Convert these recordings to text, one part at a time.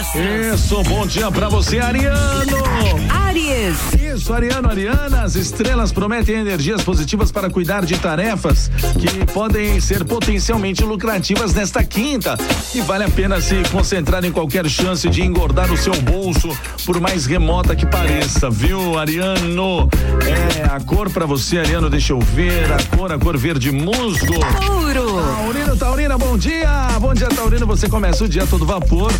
Isso, bom dia pra você, Ariano. Aries. Isso, Ariano, Ariana, as estrelas prometem energias positivas para cuidar de tarefas que podem ser potencialmente lucrativas nesta quinta. E vale a pena se concentrar em qualquer chance de engordar o seu bolso, por mais remota que pareça, viu, Ariano? É, a cor pra você, Ariano, deixa eu ver, a cor, a cor verde musgo. Touro. Taurino, Taurina, bom dia! Bom dia, Taurino. Você começa o dia todo vapor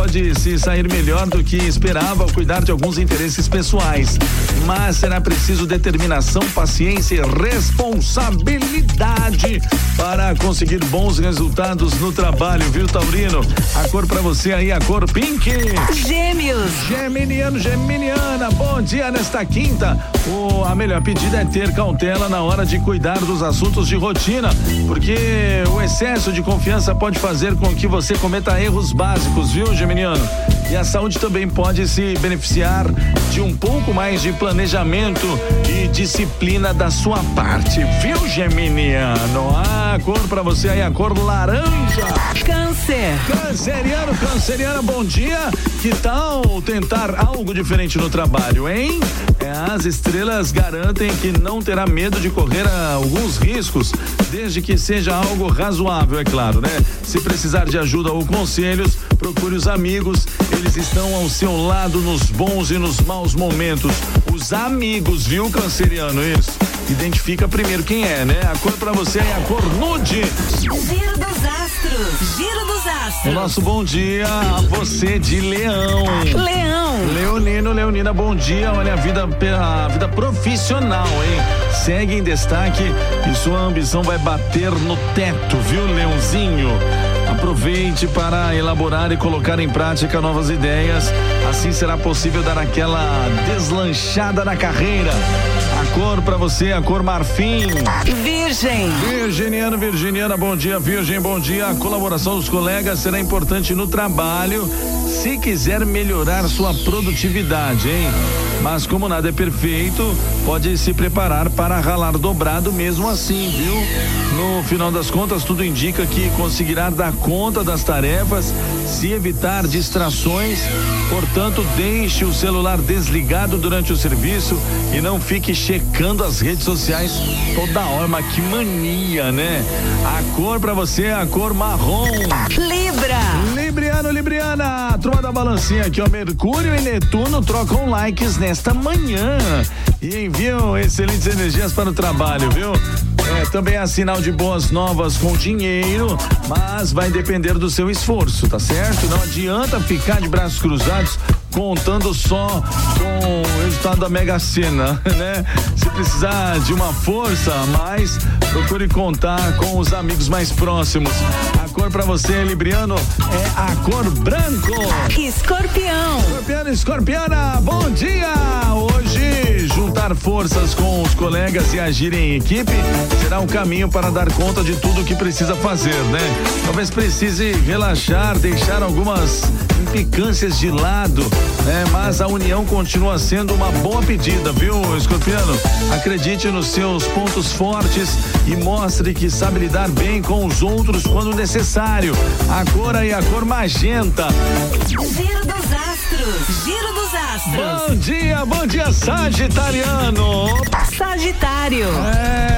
pode se sair melhor do que esperava ao cuidar de alguns interesses pessoais. Mas será preciso determinação, paciência e responsabilidade para conseguir bons resultados no trabalho, viu, Taurino? A cor para você aí, a cor pink. Gêmeos. Geminiano, Geminiana, bom dia nesta quinta. O, a melhor pedida é ter cautela na hora de cuidar dos assuntos de rotina, porque o excesso de confiança pode fazer com que você cometa erros básicos, viu, Geminiano? E a saúde também pode se beneficiar de um pouco mais de planejamento e disciplina da sua parte, viu, Geminiano? A cor para você aí, a cor laranja. Câncer. Canceriano, canceriana, bom dia. Que tal tentar algo diferente no trabalho, hein? É, as estrelas garantem que não terá medo de correr ah, alguns riscos, desde que seja algo razoável, é claro, né? Se precisar de ajuda ou conselhos, procure os amigos. Eles estão ao seu lado nos bons e nos maus momentos. Os amigos, viu, canceriano? Isso. Identifica primeiro quem é, né? A cor pra você é a cor nude. Giro dos astros. Giro dos O astros. nosso bom dia a você de Leão. Leão. Leonino, Leonina, bom dia. Olha a vida, a vida profissional, hein? Segue em destaque e sua ambição vai bater no teto, viu, Leãozinho? Aproveite para elaborar e colocar em prática novas ideias. Assim será possível dar aquela deslanchada na carreira. A cor para você, a cor marfim. Virgem. Virginiano, Virginiana, bom dia, Virgem, bom dia. A colaboração dos colegas será importante no trabalho, se quiser melhorar sua produtividade, hein? Mas como nada é perfeito, pode se preparar para ralar dobrado mesmo assim, viu? No final das contas, tudo indica que conseguirá dar conta das tarefas se evitar distrações. Portanto, deixe o celular desligado durante o serviço e não fique checando as redes sociais toda hora. Mas que mania, né? A cor pra você é a cor marrom. Libra. Libriano, Libriana, turma da balancinha aqui, ó. Mercúrio e Netuno trocam likes nesta manhã e enviam excelentes energias para o trabalho, viu? É, também há sinal de boas novas com dinheiro, mas vai depender do seu esforço, tá certo? Não adianta ficar de braços cruzados contando só com o resultado da Mega Sena, né? Se precisar de uma força a mais, procure contar com os amigos mais próximos. A cor para você, Libriano, é a cor branco. Escorpião. Escorpiano, escorpiana, bom dia! Hoje, juntar forças com os colegas e agir em equipe será um caminho para dar conta de tudo o que precisa fazer, né? Talvez precise relaxar, deixar algumas implicâncias de lado, né? Mas a união continua sendo uma boa pedida, viu, escorpiano? Acredite nos seus pontos fortes e mostre que sabe lidar bem com os outros quando necessário. A cor aí, a cor magenta. Giro dos astros. Giro dos astros. Bom dia, bom dia, Sagitariano. Sagitário.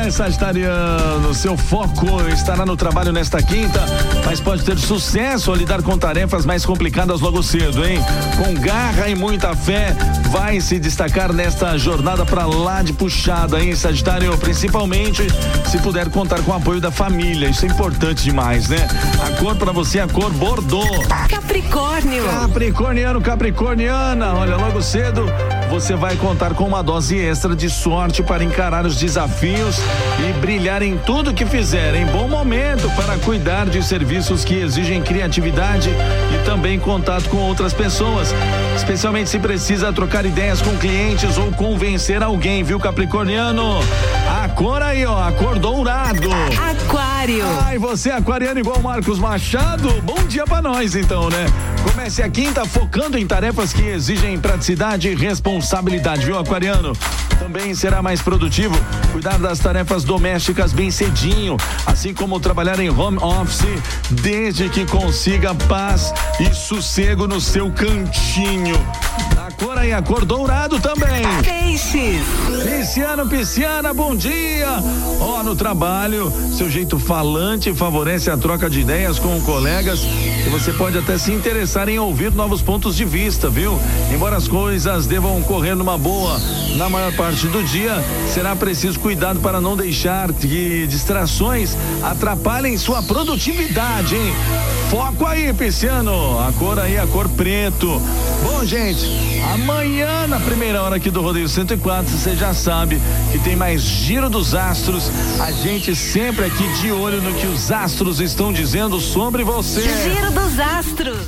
É, Sagitariano, seu foco estará no trabalho nesta quinta, mas pode ter sucesso ao lidar com tarefas mais complicadas logo cedo, hein? Com garra e muita fé, vai se destacar nesta jornada pra lá de puxada, hein, Sagitário? Principalmente se puder contar com o apoio da família, isso é importante demais, né? A cor pra você é a cor Bordeaux. Capricórnio. Capricorniano, Capricorniana, olha, logo cedo você vai contar com uma dose extra de sorte para encarar os desafios e brilhar em tudo que fizer. Em bom momento para cuidar de serviços que exigem criatividade e também contato com outras pessoas, especialmente se precisa trocar ideias com clientes ou convencer alguém, viu, Capricorniano? A cor aí, ó, a cor dourado. Aquário. Ai, você é aquariano igual Marcos Machado? Bom dia pra nós então, né? Comece a quinta focando em tarefas que exigem praticidade e responsabilidade, viu, aquariano? Também será mais produtivo cuidar das tarefas domésticas bem cedinho, assim como trabalhar em home office, desde que consiga paz e sossego no seu cantinho. A cor aí, a cor dourado também. Peixes. Pisciano, pisciana, bom dia. Ó, no trabalho, seu jeito falante favorece a troca de ideias com colegas e você pode até se interessar em ouvir novos pontos de vista, viu? Embora as coisas devam correr numa boa, na maior parte do dia, será preciso cuidado para não deixar que distrações atrapalhem sua produtividade, hein? Foco aí, pisciano. A cor aí, a cor preto. Bom, gente, amanhã na primeira hora aqui do Rodeio 104, você já sabe que tem mais Giro dos Astros. A gente sempre aqui de olho no que os astros estão dizendo sobre você. Giro dos Astros.